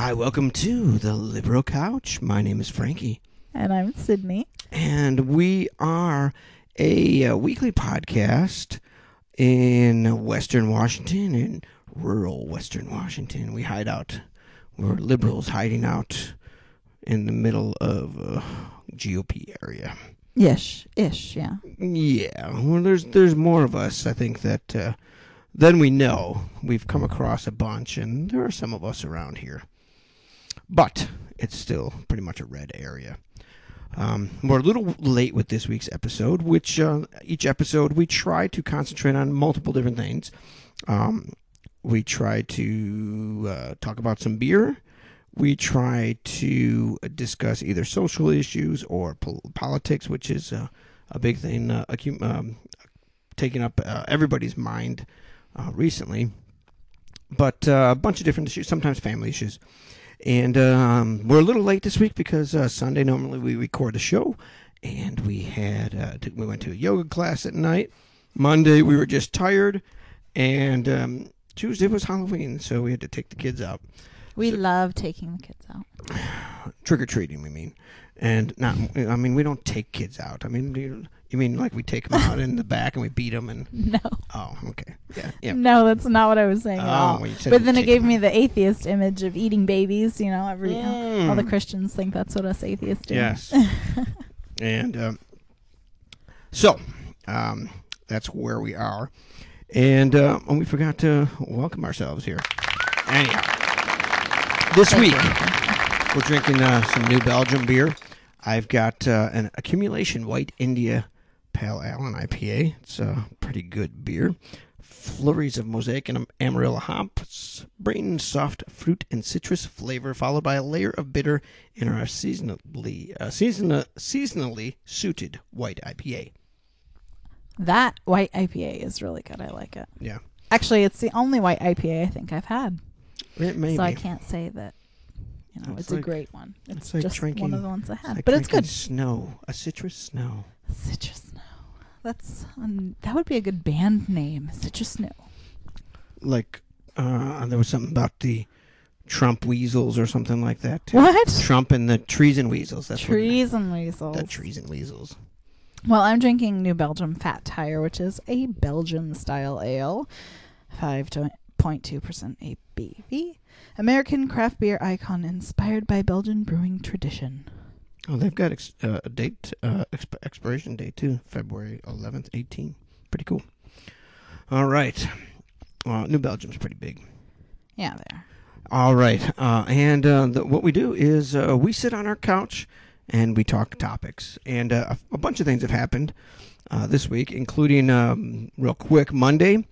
Hi, welcome to the Liberal Couch. My name is Frankie, And I'm Sydney. and we are a, uh weekly podcast in Western Washington, in rural Western Washington. We hide out. We're liberals hiding out in the middle of a GOP area. Ish. Ish, yeah. Yeah, well, there's there's more of us. I think that uh, than we know. We've come across a bunch, and there are some of us around here, but it's still pretty much a red area. Um, we're a little late with this week's episode, which uh, each episode we try to concentrate on multiple different things. Um, we try to uh, talk about some beer. We try to discuss either social issues or pol- politics, which is uh, a big thing uh, um, taking up uh, everybody's mind uh, recently. But a bunch of different issues, sometimes family issues. And um, we're a little late this week because uh, Sunday normally we record the show, and we had uh, t- we went to a yoga class at night. Monday we were just tired, and um, Tuesday was Halloween, so we had to take the kids out We So- love taking the kids out. trick or treating. We mean, and not. I mean, we don't take kids out. I mean, you, you mean like we take them out in the back and we beat them and No. oh, okay, yeah, yeah. No, that's not what I was saying at Oh, all. well, you said But then it gave me the atheist image of eating babies. You know, every all the Mm. Christians think that's what us atheists do. Yes. and um, so um, that's where we are. And, uh, and we forgot to welcome ourselves here. Anyhow, this Thank week you. we're drinking uh, some New Belgium beer. I've got uh, an Accumulation White India Pale Ale and IPA. It's a pretty good beer. Flurries of mosaic and amarillo hops, bring soft fruit and citrus flavor, followed by a layer of bitter in our seasonally uh, season, seasonally suited white IPA. That white IPA is really good. I like it. Yeah, Actually, it's the only white IPA I think I've had. it may So I can't say that. You know, It's it's, like- a great one. It's, it's like just drinking- one of the ones I had, like but it's good. Snow, a citrus snow. Citrus Snow. That's um, that would be a good band name. Citrus Snow. Like uh, there was something about the Trump weasels or something like that. Too. What? Trump and the trees and weasels. That's Trees and weasels. the trees and weasels. Well, I'm drinking New Belgium Fat Tire, which is a Belgian style ale, five point two percent ABV. American craft beer icon inspired by Belgian brewing tradition. Oh, they've got ex- uh, a date, uh, exp- expiration date too, February 11th, 18. Pretty cool. All right. Well, New Belgium's pretty big. Yeah, there. All right. Uh, and uh, the, what we do is uh, we sit on our couch and we talk topics. And uh, a, a bunch of things have happened uh, this week, including, um, real quick, Monday,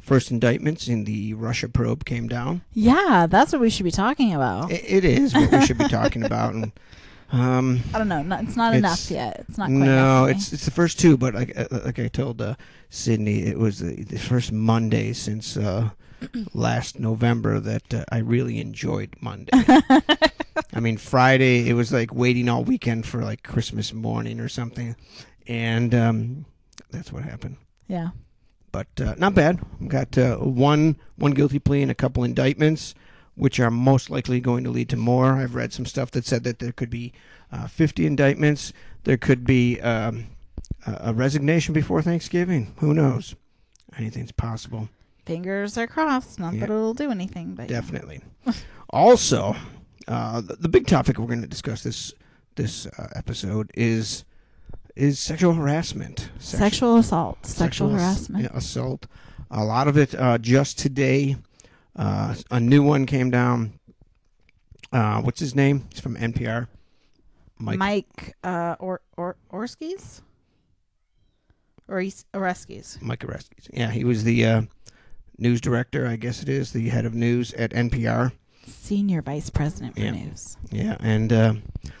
first indictments in the Russia probe came down. Yeah, that's what we should be talking about. I- it is what we should be talking about. And, um, I don't know. No, it's not It's- enough yet. It's not quite no, enough. for me. it's it's the first two, but like uh, like I told uh, Sydney, it was the, the first Monday since uh, last November that uh, I really enjoyed Monday. I mean, Friday it was like waiting all weekend for like Christmas morning or something, and um, that's what happened. yeah. But uh, not bad. Got uh, one one guilty plea and a couple indictments, which are most likely going to lead to more. I've read some stuff that said that there could be uh, 50 indictments. There could be um, a resignation before Thanksgiving. Who knows? Anything's possible. Fingers are crossed. Not Yeah. that it'll do anything, but yeah. Definitely. also, uh, the, the big topic we're going to discuss this this uh, episode is is sexual harassment. Sex- Sexual assault, sexual, ass- harassment. yeah, assault. A lot of it uh, just today. Uh, a new one came down. Uh, what's his name? He's from NPR. Mike. Mike uh, or or Orskis or East, Oreskis. Mike Oreskes. Yeah, he was the uh, news director. I guess it is the head of news at NPR. Senior Vice President for Yeah. News. Yeah, and uh,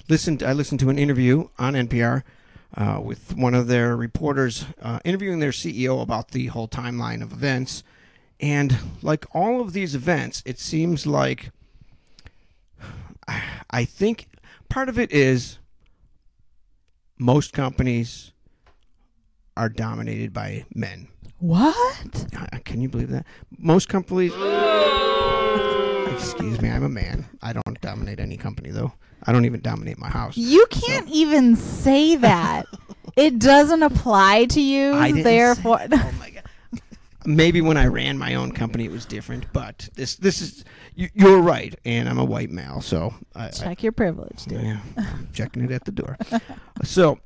listened. I listened to an interview on NPR uh, with one of their reporters uh, interviewing their CEO about the whole timeline of events. And like all of these events, it seems like I think part of it is most companies are dominated by men. What? Uh, Can you believe that? Most companies. Excuse me, I'm a man. I don't dominate any company though. I don't even dominate my house. You can't even say that. it doesn't apply to you. I didn't therefore, say- oh my god. Maybe when I ran my own company, it was different. But this, this is you, you're right, and I'm a white male, so I, I, check your privilege, dude. yeah, I'm checking it at the door. so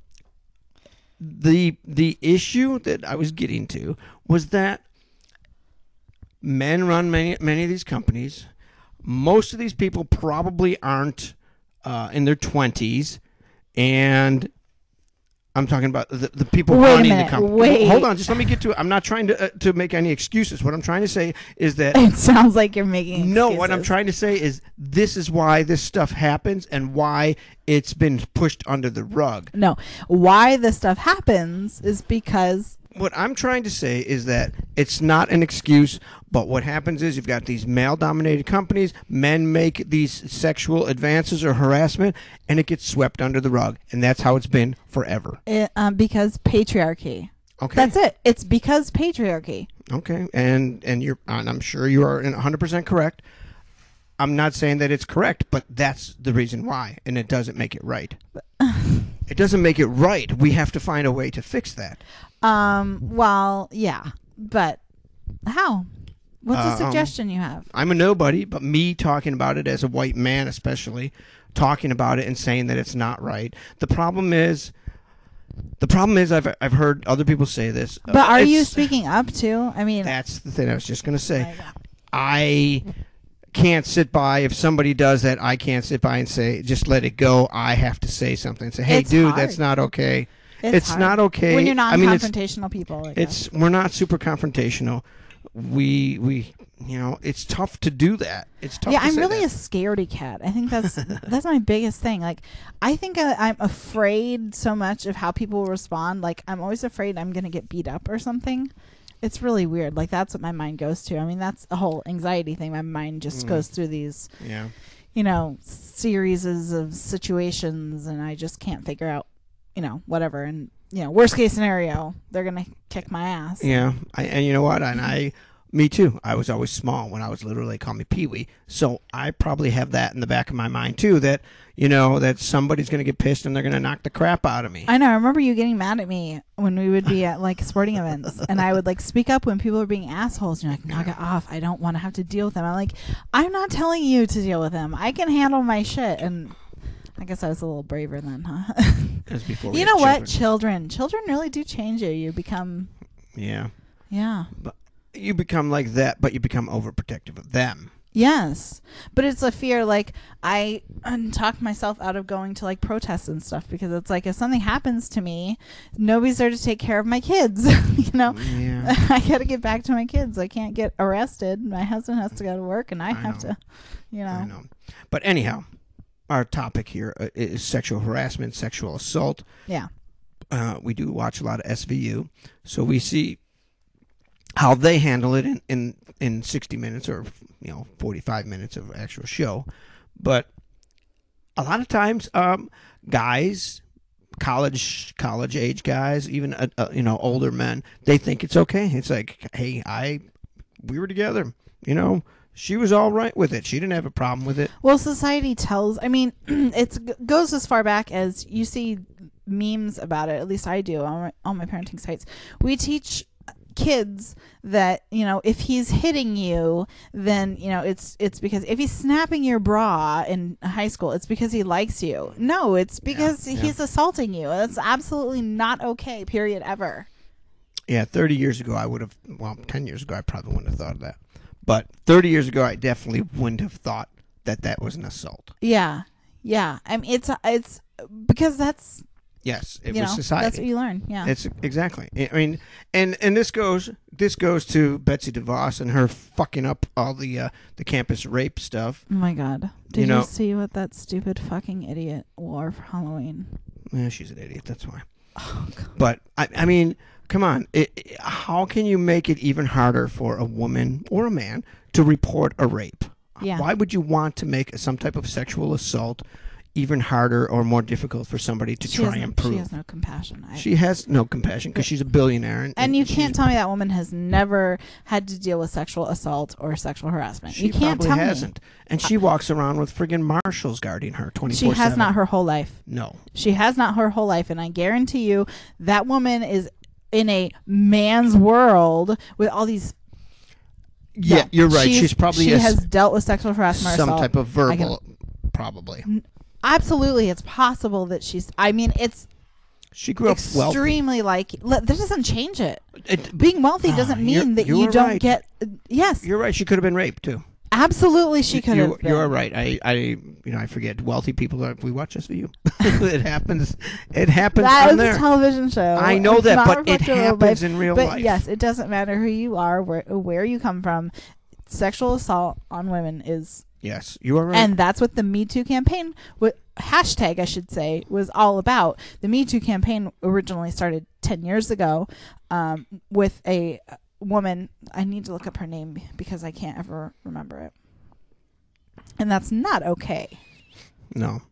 the the issue that I was getting to was that men run many many of these companies. Most of these people probably aren't uh, in their twenties, and I'm talking about the, the people Wait running minute, the company. wait. Hold on, just let me get to it. I'm not trying to uh, to make any excuses. What I'm trying to say is that It sounds like you're making. Excuses. no, what I'm trying to say is this is why this stuff happens and why it's been pushed under the rug. No, why this stuff happens is because What I'm trying to say is that it's not an excuse, but what happens is you've got these male dominated companies, men make these sexual advances or harassment, and it gets swept under the rug. And that's how it's been forever. it, um, because patriarchy. Okay. That's it. It's because patriarchy. Okay, and and you're and I'm sure you are 100 percent correct. I'm not saying that it's correct, but that's the reason why, and it doesn't make it right. it doesn't make it right. We have to find a way to fix that. Um. Well, yeah, but how? What's Uh, a um, suggestion you have? I'm a nobody, but me talking about it as a white man, especially talking about it and saying that it's not right. The problem is, the problem is I've I've heard other people say this. But uh, are you it's- speaking up too? I mean, That's the thing I was just gonna say. I can't sit by if somebody does that. I can't sit by and say just let it go. I have to say something. Say, hey, It's dude, hard. that's not okay. It's, It's, not okay. when you're I mean, non-confrontational people. I guess. it's we're not super confrontational. We we you know it's tough to do that. It's tough. yeah, I'm really that. a scaredy cat. I think that's that's my biggest thing. Like, I think I, I'm afraid so much of how people respond. Like, I'm always afraid I'm gonna get beat up or something. It's really weird. Like, that's what my mind goes to. I mean, that's a whole anxiety thing. My mind just Mm. goes through these, yeah. you know, series of situations, and I just can't figure out, you know, whatever. And you know, worst case scenario, they're gonna kick my ass. Yeah, I, and you know what? And I, me too. I was always small when I was little. They call me Pee Wee. So I probably have that in the back of my mind too. That you know that somebody's gonna get pissed and they're gonna knock the crap out of me. I know. I remember you getting mad at me when we would be at like sporting events, and I would like speak up when people were being assholes. And you're like, knock it off. I don't want to have to deal with them. I'm like, I'm not telling you to deal with them. I can handle my shit. And I guess I was a little braver then, huh? Was before you know what? children. Children, children really do change you. You become, Yeah, yeah, But you become like that, but you become overprotective of them. yes. But it's a fear. Like I talk myself out of going to like protests and stuff because it's like if something happens to me, nobody's there to take care of my kids. you know. Yeah, I got to get back to my kids. I can't get arrested. My husband has to go to work, and I, I have know. to, you I know. know. But anyhow, our topic here uh, sexual harassment, sexual assault. Yeah. uh, we do watch a lot of SVU, so we see how they handle it in, in, in 60 minutes or you know 45 minutes of actual show. But a lot of times, um, guys, college college age guys, even uh, uh, you know older men, they think it's okay. It's like, hey, I we were together, you know. She was all right with it. She didn't have a problem with it. Well, society tells. I mean, it goes as far back as you see memes about it. At least I do on my, on my parenting sites. We teach kids that you know if he's hitting you then you know it's it's because if he's snapping your bra in high school it's because he likes you no it's because yeah. he's assaulting you that's absolutely not okay period ever Yeah, 30 years ago, I would have, well, 10 years ago, I probably wouldn't have thought of that. But 30 years ago, I definitely wouldn't have thought that that was an assault. Yeah, yeah. I mean, it's it's because that's Yes, it you was know society. that's what you learn. Yeah, It's exactly. I mean, and and this goes this goes to Betsy DeVos and her fucking up all the uh, the campus rape stuff. oh my god. Did you you, know- see what that stupid fucking idiot wore for Halloween? Yeah, she's an idiot. That's why. Oh god. But I, I mean, come on. It, it- how can you make it even harder for a woman or a man to report a rape? Yeah. Why would you want to make some type of sexual assault even harder or more difficult for somebody to she try and prove. She has no compassion. I, She has no compassion because she's a billionaire, and, and you can't tell me that woman has never had to deal with sexual assault or sexual harassment. She you can't probably tell hasn't, and she walks around with friggin' marshals guarding her twenty me. She has not her whole life. No, She has not her whole life, and I guarantee you that woman is in a man's world with all these. yeah, No, you're right. She's, probably she a, has dealt with sexual harassment some type of I can- verbal, probably. Absolutely, it's possible that she's. I mean, it's She grew up wealthy. extremely like. This doesn't change it. It, Being wealthy doesn't ah, you're- mean that you you don't right. get. Uh, yes, you're right. She could have been raped too. Absolutely, she could you, have. You're right. I, I, you know, I forget. Wealthy people are. We watch SVU. it happens. It happens That on is there. a television show. I know It's that, but it of life. happens in real But life. yes, it doesn't matter who you are, where where you come from. Sexual assault on women is, Yes, you are right. and that's what the Me Too campaign, what hashtag I should say, was all about. The Me Too campaign originally started ten years ago, um, with a woman. I need to look up her name because I can't ever remember it, and that's not okay. No.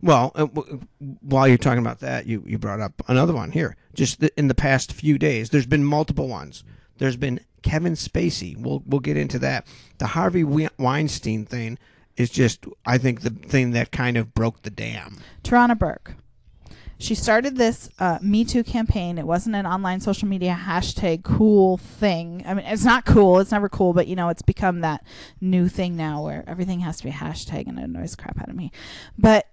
Well, uh, w- while you're talking about that, you, you brought up another one here. Just th- in the past few days, there's been multiple ones. There's been Kevin Spacey. We'll we'll get into that. The Harvey Wei- Weinstein thing is just, I think, the thing that kind of broke the dam. Tarana Burke. She started this uh, Me Too campaign. It wasn't an online social media hashtag cool thing. I mean, it's not cool. It's never cool, but you know, it's become that new thing now where everything has to be a hashtag and it annoys crap out of me. But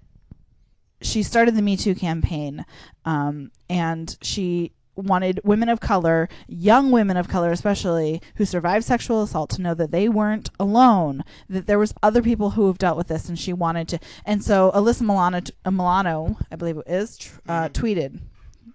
she started the Me Too campaign, um, and she wanted women of color, young women of color especially, who survived sexual assault to know that they weren't alone, that there was other people who have dealt with this, and she wanted to. And so Alyssa Milano, uh, Milano I believe it is, uh, tweeted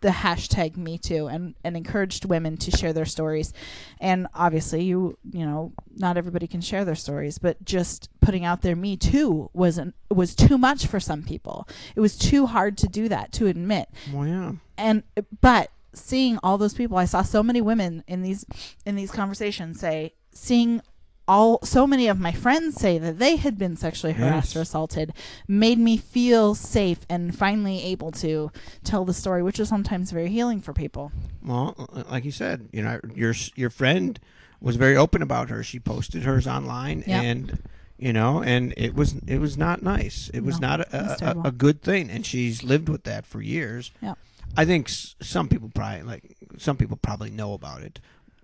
the hashtag Me Too and, and encouraged women to share their stories. And obviously, you you know, not everybody can share their stories, but just putting out there Me Too was an, was too much for some people. It was too hard to do that to admit Well, yeah. and but seeing all those people i saw so many women in these in these conversations say seeing all so many of my friends say that they had been sexually harassed Yes. or assaulted made me feel safe and finally able to tell the story which is sometimes very healing for people Well, like you said, you know, your your friend was very open about her. She posted hers online, Yep. and you know, and it was it was not nice. It was No, not a, a, a good thing, and she's lived with that for years. Yep. I think s- some people probably like some people probably know about it,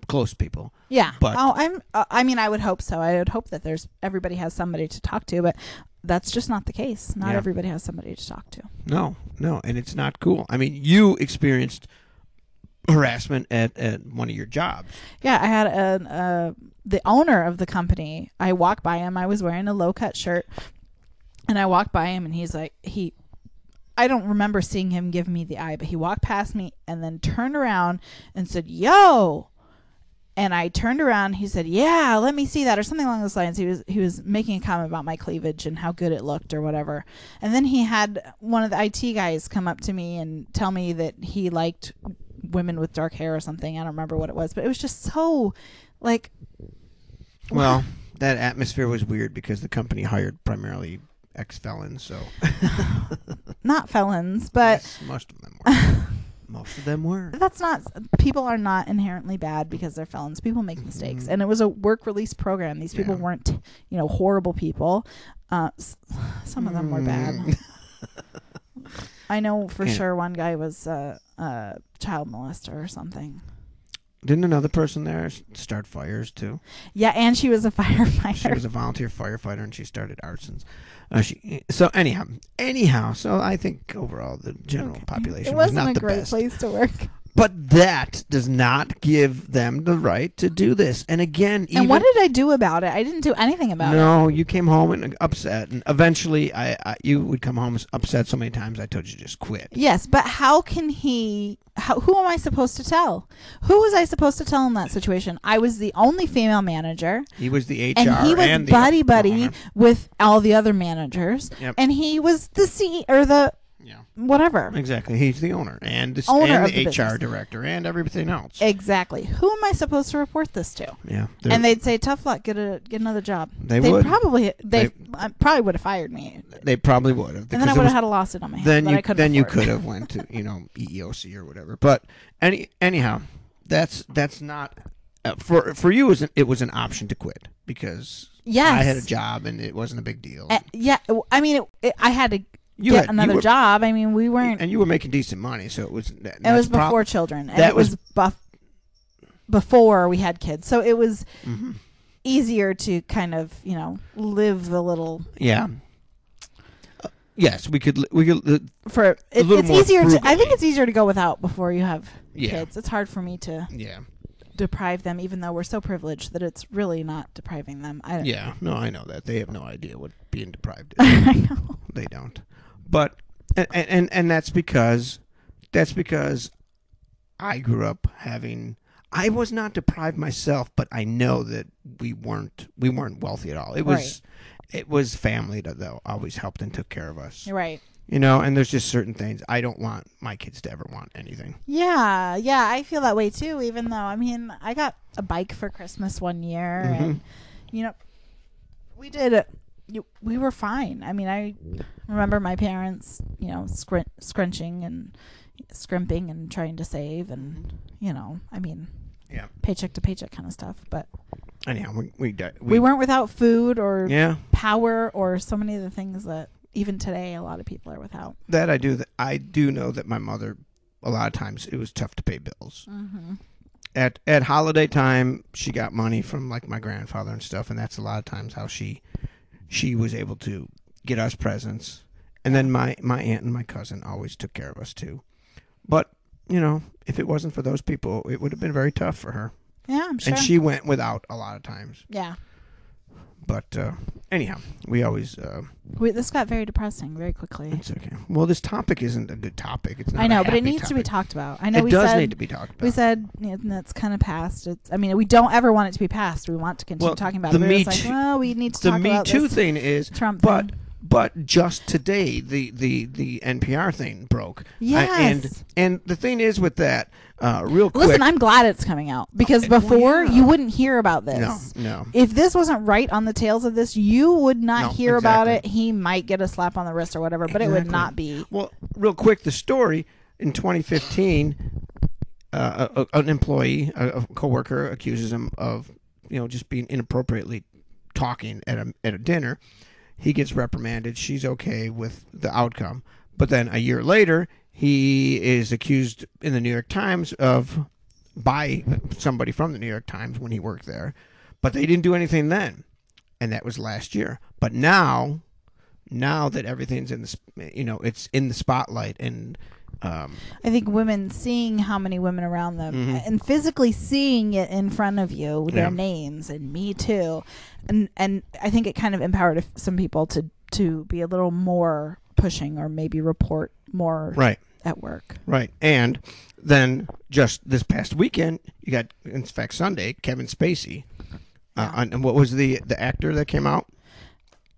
close people. yeah But- oh i'm uh, i mean i would hope so i would hope that there's everybody has somebody to talk to but that's just not the case not Yeah. everybody has somebody to talk to No, no, and it's not cool. I mean, you experienced harassment at, at one of your jobs. Yeah, I had an uh, the owner of the company. I walked by him. I was wearing a low cut shirt, and I walked by him, and he's like, he. I don't remember seeing him give me the eye, but he walked past me and then turned around and said, "Yo." And I turned around. He said, "Yeah, let me see that," or something along those lines. He was he was making a comment about my cleavage and how good it looked, or whatever. And then he had one of the IT guys come up to me and tell me that he liked women with dark hair or something. I don't remember what it was, but it was just so like Well, that atmosphere was weird because the company hired primarily ex felons, so not felons, but Yes, most of them were. most of them were. that's not people are not inherently bad because they're felons. People make mistakes, Mhm. and it was a work release program. These people Yeah. weren't, you know, horrible people. Uh, s- some of them were bad. Mm. I know for Yeah. sure one guy was uh, a child molester or something. Didn't another person there start fires too? Yeah, and she was a firefighter. She was a volunteer firefighter and she started arsons. Uh, she, so anyhow, anyhow, so I think overall the general population it was wasn't not a the great best. place to work. But that does not give them the right to do this. And again, even and what did I do about it? I didn't do anything about it. no, you came home and upset, and eventually, I, I you would come home upset so many times. I told you to just quit. Yes, but how can he? How, who am I supposed to tell? Who was I supposed to tell in that situation? I was the only female manager, He was the HR and he was and the buddy buddy owner. with all the other managers, Yep. and he was the C or the Yeah. whatever. Exactly. He's the owner and the, Owner and of the, the HR business. director and everything else. Exactly. Who am I supposed to report this to? yeah. And they'd say, "Tough luck. Get a get another job." They They'd probably they, They- probably would have fired me, they probably would have. and then I would have had a lawsuit on my hands. then that you then you could have went to you know EEOC or whatever. But any anyhow, that's that's not uh, for for you. It was an, it was an option to quit because Yes. I had a job and it wasn't a big deal. Uh, yeah, I mean, it, it, I had to you get had you another were- job. I mean, we weren't. and you were making decent money, so it was. That, it was that's prob- before children, and that it was, buff before we had kids, so it was Mhm. easier to kind of you know live the little Yeah. Uh, yes, we could. li- We could. li- for it, it's easier to. I think it's easier to go without before you have Yeah. kids. It's hard for me to Yeah. deprive them, even though we're so privileged that it's really not depriving them. I Yeah. No, I know that they have no idea what being deprived is. I know. they don't. But and and and that's because that's because I grew up having. I was not deprived myself, but I know that we weren't we weren't wealthy at all. It was it was family that though always helped and took care of us. Right. You know, and there's just certain things I don't want my kids to ever want anything. Yeah, yeah, I feel that way too. Even though, I mean, I got a bike for Christmas one year, mm-hmm. and you know, we did it. You, we were fine. I mean, I remember my parents, you know, scrun- scrunching and scrimping and trying to save, and you know, I mean, Yeah. paycheck to paycheck kind of stuff. But Anyhow, we we di- we, weren't without food or yeah power or so many of the things that even today a lot of people are without. that I do that I do know that my mother a lot of times it was tough to pay bills. Mm-hmm. at at holiday time she got money from like my grandfather and stuff and that's a lot of times how she she was able to get us presents. And then my my aunt and my cousin always took care of us too. But you know if it wasn't for those people it would have been very tough for her. Yeah, I'm sure. and she went without a lot of times. Yeah, but uh anyhow we always uh we, this got very depressing very quickly. it's okay well this topic isn't a good topic it's not I know, but it needs to be talked about. I know it we does said need to be talked about we said know, that's kind of past. It's, I mean, we don't ever want it to be past. We want to continue Well, talking about the it. But Me like, well, we need to the talk me about too thing is Trump. but thing. But just today, the the the NPR thing broke. Yes. and and the thing is with that, uh, real quick. Listen, I'm glad it's coming out because well, before yeah. you wouldn't hear about this. no, no. If this wasn't right on the tails of this, you would not No, hear about it. He might get a slap on the wrist or whatever, but it would not be. Well, real quick, the story in 2015, uh, a, a- an employee, a, a coworker, accuses him of, you know, just being inappropriately talking at a at a dinner. He gets reprimanded. She's okay with the outcome, but then a year later, he is accused in the New York Times of by somebody from the New York Times when he worked there, but they didn't do anything then, and that was last year. But now, now that everything's in the, you know, it's in the spotlight, and um, I think women seeing how many women around them Mhm. and physically seeing it in front of you, their Yeah. names and me too, and and I think it kind of empowered some people to to be a little more pushing or maybe report more right, at work. right, and then just this past weekend, you got, in fact, Sunday, Kevin Spacey. Uh, and what was the the actor that came out?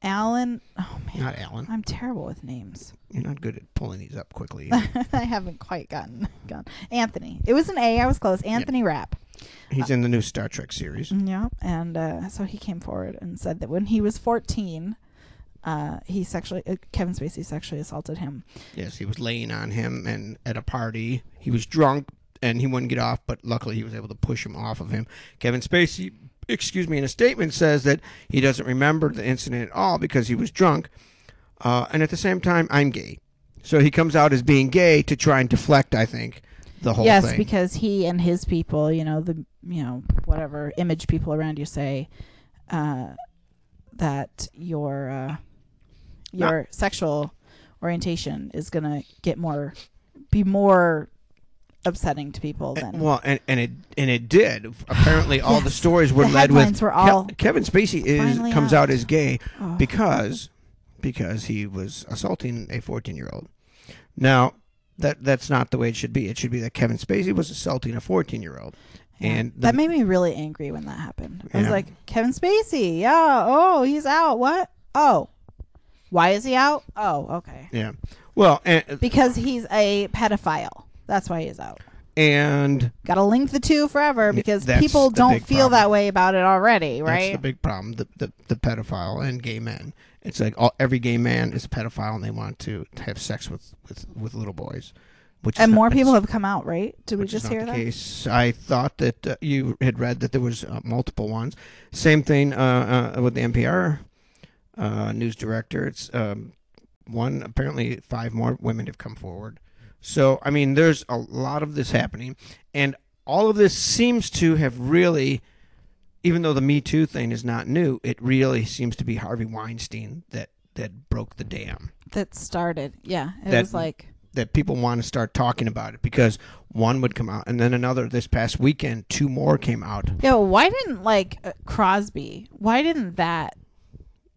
Alan, oh man, Not Alan. I'm terrible with names. You're not good at pulling these up quickly. I haven't quite gotten gone. Anthony. It was an A. I was close. Anthony Rapp. He's in the new Star Trek series. Yeah, and uh, so he came forward and said that when he was 14, uh, he sexually uh, Kevin Spacey sexually assaulted him. Yes, he was laying on him, and at a party, he was drunk and he wouldn't get off, but luckily he was able to push him off of him. Kevin Spacey, excuse me, in a statement says that he doesn't remember the incident at all because he was drunk, uh, and at the same time, I'm gay. So he comes out as being gay to try and deflect, I think, the whole yes, thing. because he and his people, you know, the you know whatever image people around you say, uh, that your uh, Your sexual orientation is gonna get more, be more upsetting to people And- than well, and, and it and it did. Apparently, all the stories were The led with were all Ke- Kevin Spacey is comes out. out as gay oh, because because he was assaulting a 14 year old. Now that that's not the way it should be. It should be that Kevin Spacey was assaulting a 14 year old. Yeah. And the- that made me really angry when that happened. I was Yeah. like, Kevin Spacey, yeah, oh, he's out. What? Oh, Why is he out? Oh, okay. Yeah. Well, and Because he's a pedophile. That's why he's out. and Got to link the two forever because people don't feel problem. that way about it already, right? that's the big problem. The, the the pedophile and gay men. It's like all, every gay man is a pedophile and they want to have sex with with, with little boys. Which is and more people have come out, right? Did we just hear that? case. I thought that uh, you had read that there was uh, multiple ones. Same thing uh, uh, with the NPR uh, news director. It's um, one apparently five more women have come forward. So I mean, there's a lot of this happening, and all of this seems to have really, even though the Me Too thing is not new, it really seems to be Harvey Weinstein that that broke the dam That started. Yeah. It That- was like that people want to start talking about it because one would come out and then another this past weekend two more came out Yeah, why didn't like uh, Crosby? Why didn't that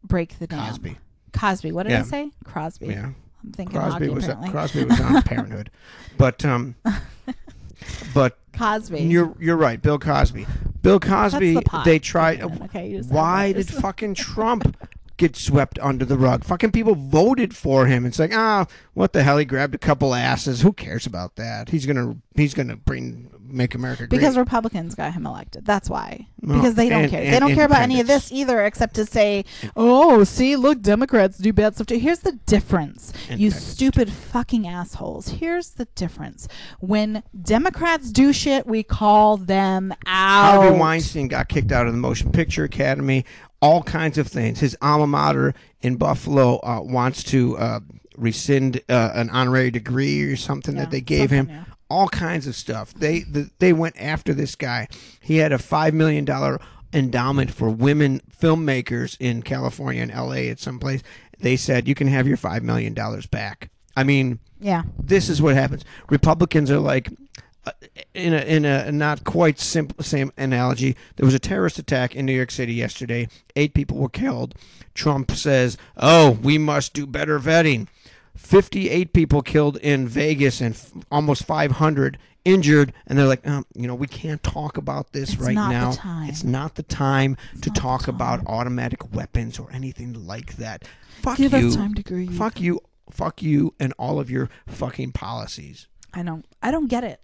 break the dam? Cosby Cosby. What did I say? Crosby. yeah I'm thinking Crosby was apparently. Crosby was on Parenthood but um but Cosby. you're you're right Bill Cosby Bill Cosby the pot. they tried Okay, okay, you just have why those. did fucking Trump get swept under the rug fucking people voted for him it's like ah what the hell he grabbed a couple asses who cares about that he's gonna he's gonna bring make America great because Republicans got him elected. That's why. Well, because they don't and- care. and they don't care about any of this either, except to say, "Oh, see, look, Democrats do bad stuff too." Here's the difference, you stupid fucking assholes. Here's the difference: when Democrats do shit, we call them out. Harvey Weinstein got kicked out of the Motion Picture Academy. All kinds of things. His alma mater in Buffalo uh, wants to uh, rescind uh, an honorary degree or something Yeah, that they gave him. yeah. All kinds of stuff. They the, they went after this guy. He had a five million dollar endowment for women filmmakers in California and L.A. at some place. They said you can have your five million dollars back. I mean, Yeah. this is what happens. Republicans are like, uh, in a in a not quite simple same analogy. There was a terrorist attack in New York City yesterday. Eight people were killed. Trump says, "Oh, we must do better vetting." Fifty-eight people killed in Vegas and f- almost five hundred injured, and they're like, um, you know, we can't talk about this It's right not the now. time. It's not the time to not the talk about automatic weapons or anything like that. Fuck Give you. us time to grieve. Fuck you. Fuck you and all of your fucking policies. I don't. I don't get it.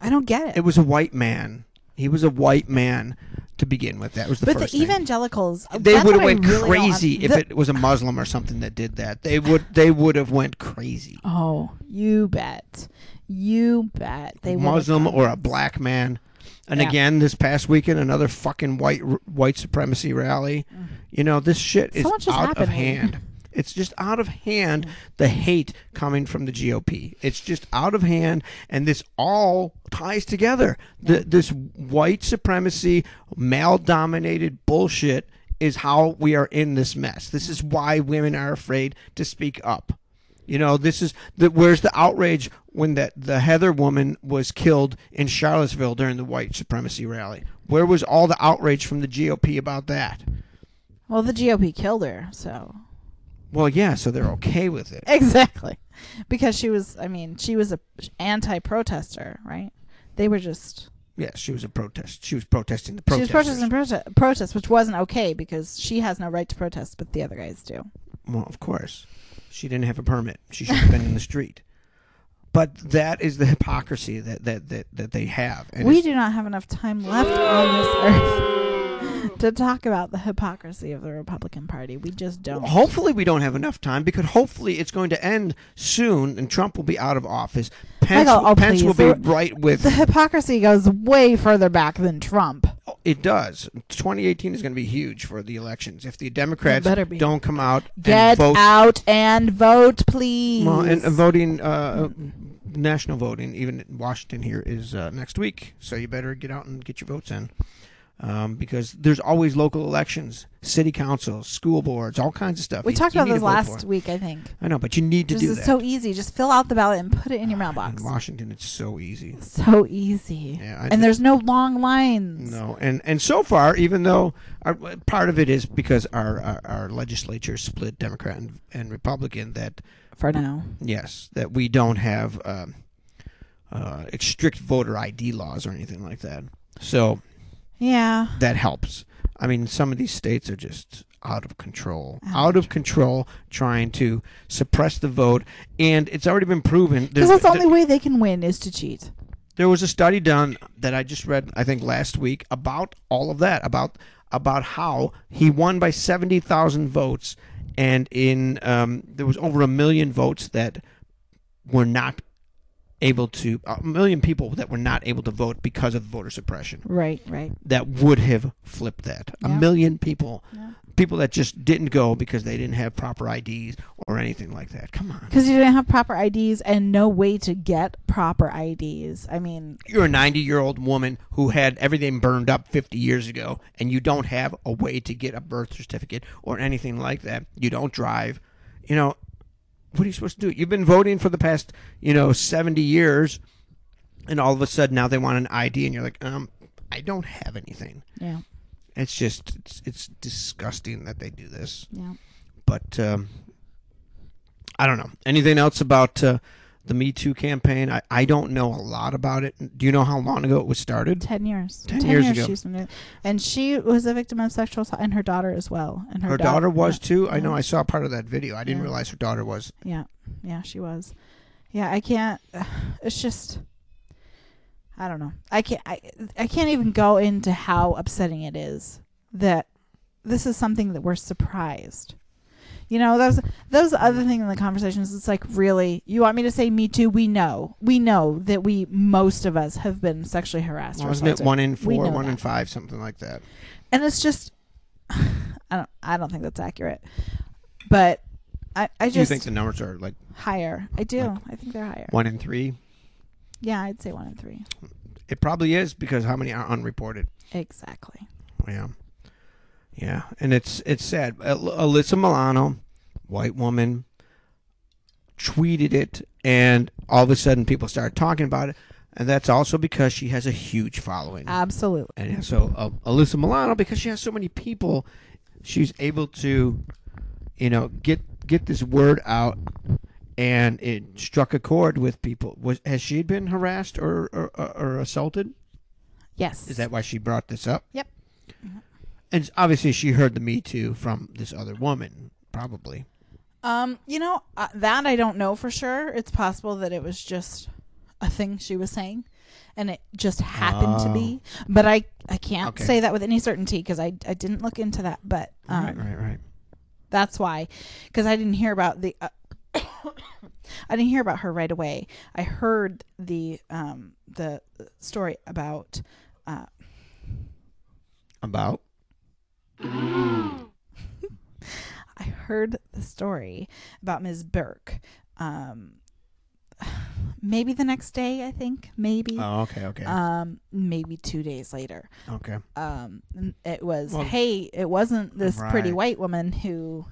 I don't get it. It was a white man. He was a white man to begin with. That was the but first the thing. evangelicals, They would have went really crazy if the- it was a Muslim or something that did that. They would. They would have went crazy. Oh, you bet. You bet. They Muslim or a black man. And Yeah. again, this past weekend, another fucking white white supremacy rally. Mm. You know, this shit So is out of hand. It's just out of hand. The hate coming from the GOP. It's just out of hand, and this all ties together. The, this white supremacy, male-dominated bullshit is how we are in this mess. This is why women are afraid to speak up. You know, this is the where's the outrage when that the Heather woman was killed in Charlottesville during the white supremacy rally? Where was all the outrage from the GOP about that? Well, the GOP killed her, so Well, yeah, so they're okay with it. exactly because she was. I mean, she was a anti-protester, right? They were just yeah, she was a protest. She was protesting the protest. She was protesting prote- protest, which wasn't okay because she has no right to protest, but the other guys do. Well, of course, she didn't have a permit. She should have been in the street. But that is the hypocrisy that that that, that they have. And we do not have enough time left on this earth to talk about the hypocrisy of the Republican Party. We just don't. Hopefully, we don't have enough time because hopefully it's going to end soon and Trump will be out of office. Pence, Michael, oh, Pence will be right with. The hypocrisy goes way further back than Trump. It does. 2018 is going to be huge for the elections. If the Democrats don't come out Get and vote, out and vote, please. well, and uh, voting, uh, national voting, even in Washington here, is uh, next week. So you better get out and get your votes in. Um, because there's always local elections, city councils, school boards, all kinds of stuff. we You- talked you about this last week, I think. I know, but you need to do This do is that. so easy. Just fill out the ballot and put it in your mailbox. In Washington, it's so easy. So easy. Yeah, I and there's no long lines. No, and and so far, even though our, part of it is because our our, our legislature is split Democrat and, and Republican, that For now. yes, that we don't have um, uh, strict voter ID laws or anything like that. So Yeah. that helps. I mean, some of these states are just out of control. Out of Out of control, trying to suppress the vote. And it's already been proven. Because that's the only way they can win is to cheat. there was a study done that I just read, I think last week, about all of that, about about how he won by seventy thousand votes, and in um, there was over a million votes that were not able to, a million people that were not able to vote because of voter suppression. Right, right. That would have flipped that. A million people, Yeah. people that just didn't go because they didn't have proper IDs or anything like that. Come on. Because you didn't have proper IDs and no way to get proper IDs. I mean, you're a 90 year old woman who had everything burned up 50 years ago and you don't have a way to get a birth certificate or anything like that you don't drive you know what are you supposed to do? You've been voting for the past you know 70 years and all of a sudden now they want an id and you're like um i don't have anything. Yeah, it's just it's, it's disgusting that they do this. Yeah. but um, i don't know. Anything else about uh, the me too campaign I, I don't know a lot about it do you know how long ago it was started Ten years. 10 years ago. she's been and she was a victim of sexual assault, and her daughter as well. And her, Her daughter was yeah, too. I know. I saw part of that video. I didn't Yeah. realize her daughter was. Yeah, yeah, she was. Yeah, I can't. It's just. I don't know. I can't. I, I can't even go into how upsetting it is that this is something that we're surprised. You know, those those other thing in the conversations. It's like really, you want me to say me too? We know, we know that we most of us have been sexually harassed. or Wasn't it one in four, one in five, something like that? and it's just I don't I don't think that's accurate. But I I Do you just think the numbers are like higher. I do. Like I think they're higher. one in three? Yeah, I'd say one in three. It probably is because how many are unreported? Exactly. Yeah, yeah, and it's it's sad. Alyssa Milano, white woman, tweeted it, and all of a sudden people started talking about it, and that's also because she has a huge following. Absolutely. And so uh, Alyssa Milano, because she has so many people, she's able to, you know, get get this word out, and it struck a chord with people. Was has she been harassed or or, or, or assaulted? Yes. Is that why she brought this up? Yep. And obviously, she heard the Me Too from this other woman, probably. Um, you know, uh, that I don't know for sure. It's possible that it was just a thing she was saying and it just happened to be. But I I can't Okay. say that with any certainty because I I didn't look into that, but um, right, right, right. That's why, because I didn't hear about the. Uh, I didn't hear about her right away. I heard the um the story about uh About I heard the story about Ms. Burke. Um, maybe the next day, I think. Maybe. oh, okay, okay, Um, maybe two days later. okay. Um, it was, Well- hey, it wasn't this pretty white woman who,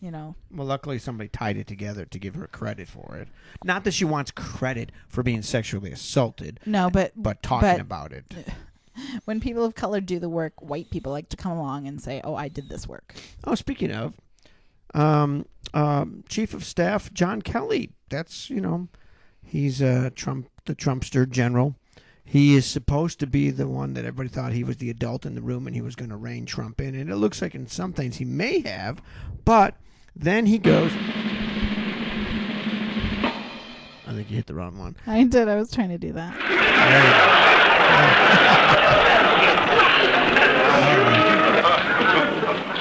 you know, Well, luckily somebody tied it together to give her credit for it. Not that she wants credit for being sexually assaulted, no, but but talking But- about it. when people of color do the work, white people like to come along and say, "Oh, I did this work." Oh, speaking of, um, um, Chief of Staff John Kelly. That's you know, he's uh, Trump, the Trumpster general. He is supposed to be the one that everybody thought he was the adult in the room and he was going to rein Trump in. And it looks like in some things he may have, but then he goes. I think you hit the wrong one. I did. I was trying to do that.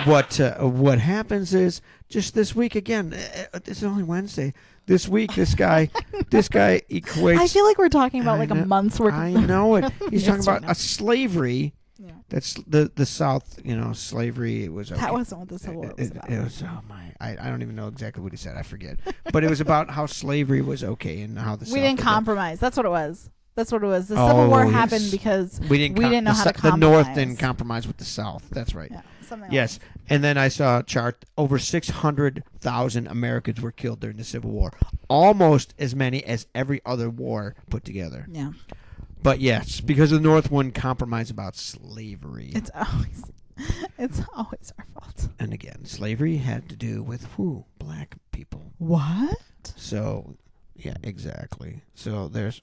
What uh, what happens is just this week again. Uh, uh, it's only Wednesday. This week, this guy, this guy equates. I feel like we're talking about I like a month's worth. I know it. He's talking about a slavery. Yeah. That's the the South. You know, slavery. It was okay. That wasn't what the Civil War was It, about. it was oh my! I, I don't even know exactly what he said. I forget. but it was about how slavery was okay and how the we South didn't compromise. That's what it was. That's what it was. The Oh, Civil War oh, yes. happened because We didn't. we com- didn't know how to Sou- The North didn't compromise with the South. That's right. yeah, something Yes, and then I saw a chart. Over six hundred thousand Americans were killed during the Civil War, almost as many as every other war put together. Yeah. But yes, because the North wouldn't compromise about slavery. It's always it's always our fault. and again, slavery had to do with who? Black people. What? So, yeah, exactly. So there's.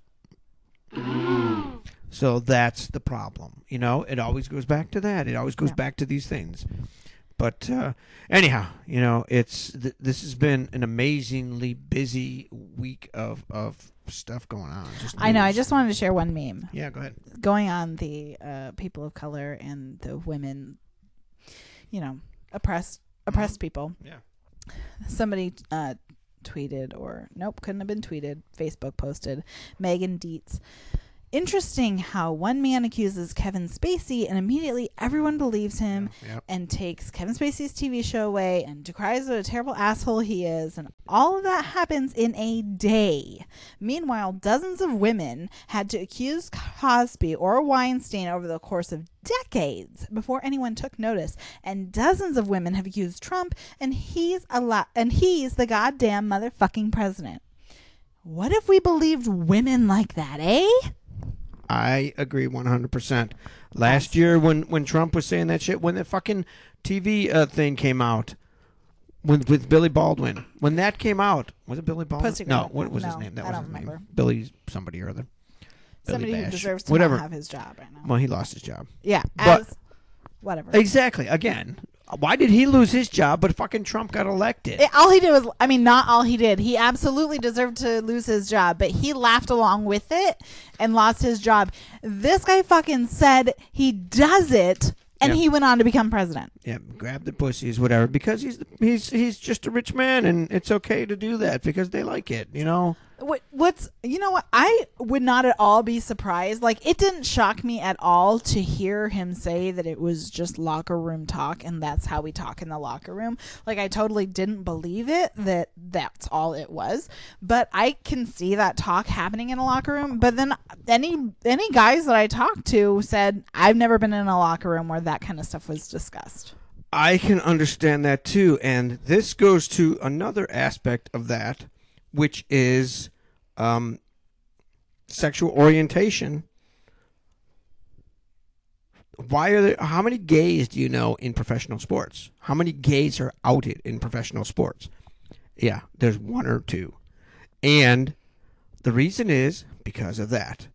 So that's the problem. You know, it always goes back to that. It always goes Yeah. back to these things. But uh, anyhow, you know, it's th- this has been an amazingly busy week of of stuff going on. Just I know. I just wanted to share one meme yeah, go ahead. going on the uh, people of color and the women, you know, oppressed oppressed people. Yeah. Somebody uh, tweeted, or nope, couldn't have been tweeted. Facebook posted Megan Dietz. Interesting how one man accuses Kevin Spacey and immediately everyone believes him Yep. and takes Kevin Spacey's TV show away and decries what a terrible asshole he is, and all of that happens in a day. Meanwhile, dozens of women had to accuse Cosby or Weinstein over the course of decades before anyone took notice, and dozens of women have accused Trump, and he's a lot, and he's the goddamn motherfucking president. What if we believed women like that, eh? I agree 100%. Last year when when Trump was saying that shit when the fucking TV uh, thing came out with with Billy Baldwin. When that came out, was it Billy Baldwin? Pussy no, Riot. what was his No, name? That I was don't his name. remember. Billy somebody or other. Billy Somebody who Bush. deserves to Whatever. not have his job right now. Well, he lost his job. Yeah, But- as whatever. Exactly. Again, why did he lose his job but fucking Trump got elected? It- all he did was, I mean, not all he did. He absolutely deserved to lose his job, but he laughed along with it and lost his job. This guy fucking said he does it, and Yeah. he went on to become president. yeah, grab the pussies, whatever, because he's he's he's just a rich man, and it's okay to do that because they like it, you know. What, what's you know what I would not at all be surprised. Like it didn't shock me at all to hear him say that it was just locker room talk and that's how we talk in the locker room. Like I totally didn't believe it that that's all it was. But I can see that talk happening in a locker room. But then any any guys that I talked to said I've never been in a locker room where that kind of stuff was discussed. I can understand that too, and this goes to another aspect of that, which is um, sexual orientation. Why are there? How many gays do you know in professional sports? How many gays are outed in professional sports? Yeah, there's one or two, and the reason is because of that.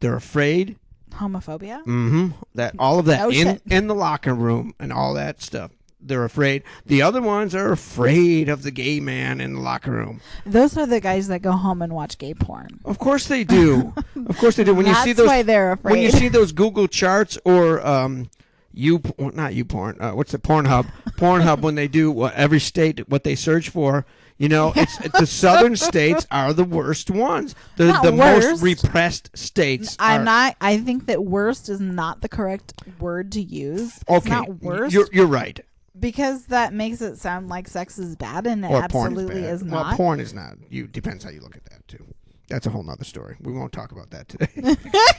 They're afraid Homophobia? Mm-hmm. That all of that Oh, in shit. in the locker room and all that stuff. They're afraid. The other ones are afraid of the gay man in the locker room. Those are the guys that go home and watch gay porn. Of course they do. of course they do. When you see those why they're afraid. when you see those Google charts or um you not you porn. Uh, what's the Pornhub? Pornhub when they do what every state what they search for. You know, it's the southern states are the worst ones. The Not the most repressed states. I'm are- not. I think that worst is not the correct word to use. It's Okay, not worst you're you're right. Because that makes it sound like sex is bad, and it or porn absolutely is, is, not. Well, porn is not. You depends how you look at that too. That's a whole nother story. We won't talk about that today.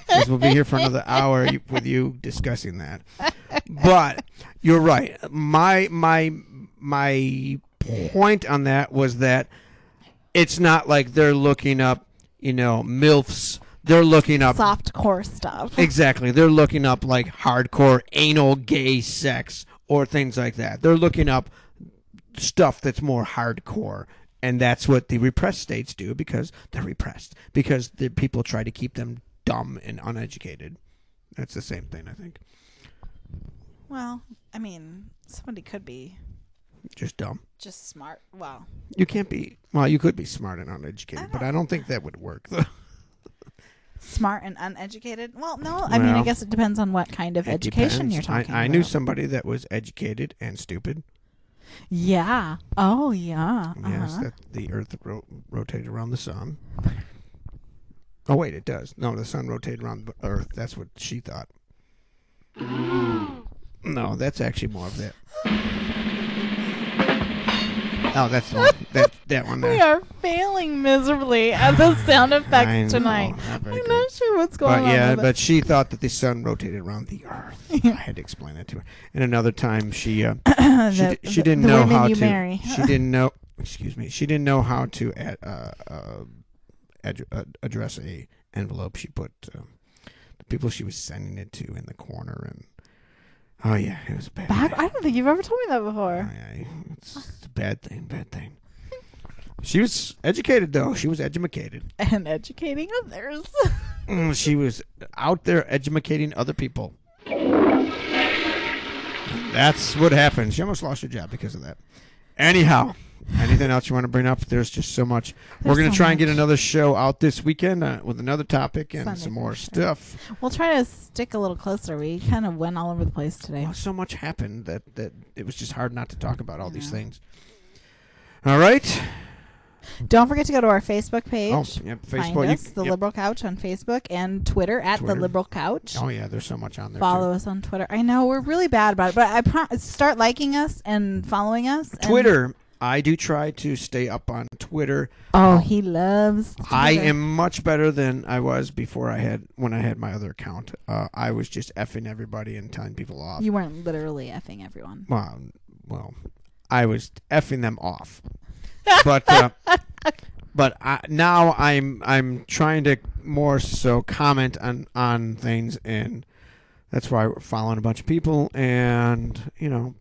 'Cause we'll be here for another hour you- with you discussing that. But you're right. My my my point on that was that it's not like they're looking up, you know, milfs. They're looking up Soft core stuff. Exactly. They're looking up like hardcore anal gay sex or things like that. They're looking up stuff that's more hardcore. And that's what the repressed states do because they're repressed. Because the people try to keep them dumb and uneducated. That's the same thing, I think. Well, I mean, somebody could be Just dumb. just smart. Well, You can't be well, you could be smart and uneducated, I but I don't think that would work though. Smart and uneducated. Well, no. I mean, I Well, guess it depends on what kind of It education you're talking I, I about. knew somebody that was educated and stupid. Yeah. Oh, yeah. Yes, Uh-huh. that the Earth ro- rotated around the sun. Oh wait, it does. No, the sun rotated around the Earth. That's what she thought. No, that's actually more of that. Oh, that's the one. That that one We are failing miserably at the sound effects know, tonight. not very I'm good. not sure what's going But on. yeah, with it. but she thought that the sun rotated around the Earth. I had to explain that to her. And another time, she uh, she, The- di- she the- didn't the know women how you to. marry. She didn't know. Excuse me. She didn't know how to ad, uh, uh, ad, uh, address a envelope. She put um, the people she was sending it to in the corner, and oh yeah, it was bad. Back. I don't think you've ever told me that Oh, before. yeah, it's, bad thing. Bad thing. She was educated though. She was educated. And educating others. Mm, she was out there educating other people. That's what happens. She almost lost her job because of that. Anyhow, anything else you want to bring up? There's just so much. We're going to so try and get another show out this weekend uh, with another topic and Sunday some more sure. stuff. We'll try to stick a little closer. We kind of went all over the place today. Well, so much happened that, that it was just hard not to talk about all these things. All right. Don't forget to go to our Facebook page. Oh, yep. Find Facebook. you- The yep. Liberal Couch on Facebook and Twitter at Twitter. The Liberal Couch. Oh yeah, there's so much on there. Follow us on Twitter. I know we're really bad about it, but I pro- start liking us and following us. too. and- Twitter. I do try to stay up on Twitter. Oh, he loves. I am much better than I was before I had when I had my other account. Uh, I was just effing everybody and telling people off. You weren't literally effing everyone. well, well, I was effing them off. But uh, but I, now I'm I'm trying to more so comment on on things and that's why we're following a bunch of people and you know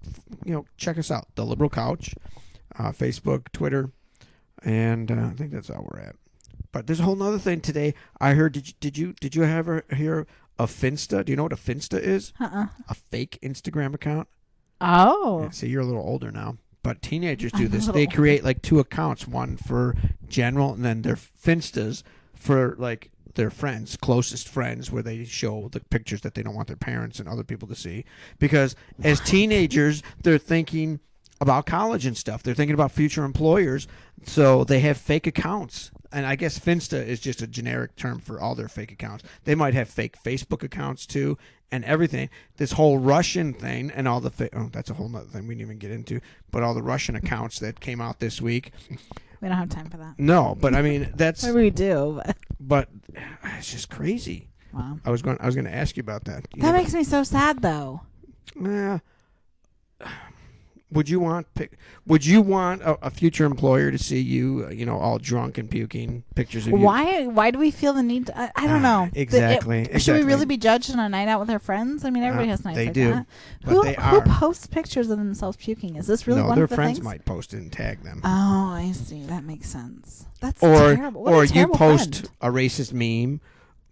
you know check us out the liberal couch uh, facebook twitter and uh, i think that's all we're at but there's a whole nother thing today i heard did you did you did you ever hear of finsta do you know what a finsta is Uh-uh. a fake instagram account Oh. yeah, see, you're a little older now. But teenagers do this. They create like two accounts, one for general and then their finstas for like their friends, closest friends, where they show the pictures that they don't want their parents and other people to see. Because as teenagers, they're thinking about college and stuff. They're thinking about future employers. So they have fake accounts. And I guess Finsta is just a generic term for all their fake accounts. They might have fake Facebook accounts too and everything. This whole Russian thing and all the fa- oh, that's a whole nother thing we didn't even get into. But all the Russian accounts that came out this week. We don't have time for that. No, but I mean that's we do. But, but it's just crazy. wow. I was going I was going to ask you about that. You That know, makes me so sad, though. Eh, would you want would you want a, a future employer to see you uh, you know all drunk and puking pictures of you Why? Why do we feel the need? To, I, I don't Ah, know. The- it- exactly, Should we really be judged on a night out with our friends? I mean, everybody Uh, has nights they like do, that. but Who who posts pictures of themselves puking? Is this really no one of the friends things? might post it and tag them Oh, I see. That makes sense. That's or terrible. What or you post friend. a racist meme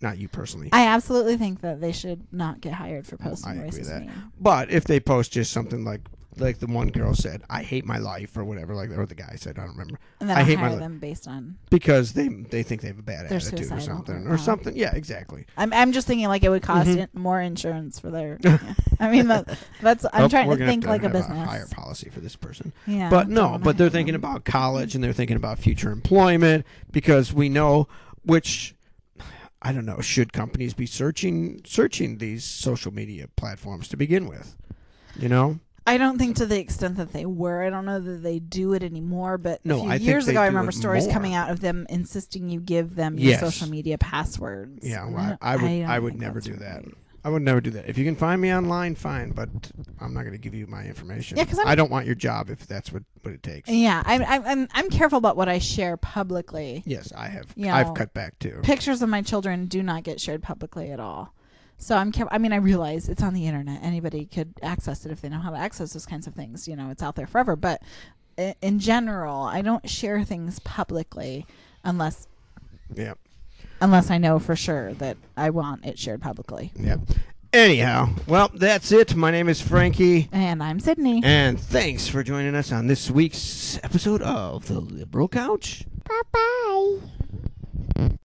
not you personally I absolutely think that they should not get hired for posting I agree that. meme. but if they post just something like like the one girl said i hate my life or whatever like or the guy said i don't remember And then I I hate my them based on. because they they think they have a bad They're attitude or something or- or oh. something yeah exactly I'm I'm just thinking like it would cost Mhm. in- more insurance for their. yeah. I mean that that's I'm Oh, trying to think like a business. higher policy for this person yeah, but no, but they're thinking about college and they're thinking about future employment because we know which I don't know, should companies be searching searching these social media platforms to begin with? You know? I don't think to the extent that they were. I don't know that they do it anymore. But No, a few I years ago, I remember stories more. coming out of them insisting you give them your Yes. social media passwords. Yeah, well, I- I would- don't I would never do that. right. I would never do that. If you can find me online, fine, but I'm not going to give you my information. Yeah, 'cause I'm- I don't want your job if that's what, what it takes. Yeah, I'm, I'm I'm careful about what I share publicly. Yes, I have. You I've cut back too. Pictures of my children do not get shared publicly at all. So I'm. I mean, I realize it's on the internet. Anybody could access it if they know how to access those kinds of things. You know, it's out there forever. But in general, I don't share things publicly unless Yeah. unless I know for sure that I want it shared publicly. Yeah. Anyhow, well, that's it. My name is Frankie. And I'm Sydney. And thanks for joining us on this week's episode of The Liberal Couch. Bye bye.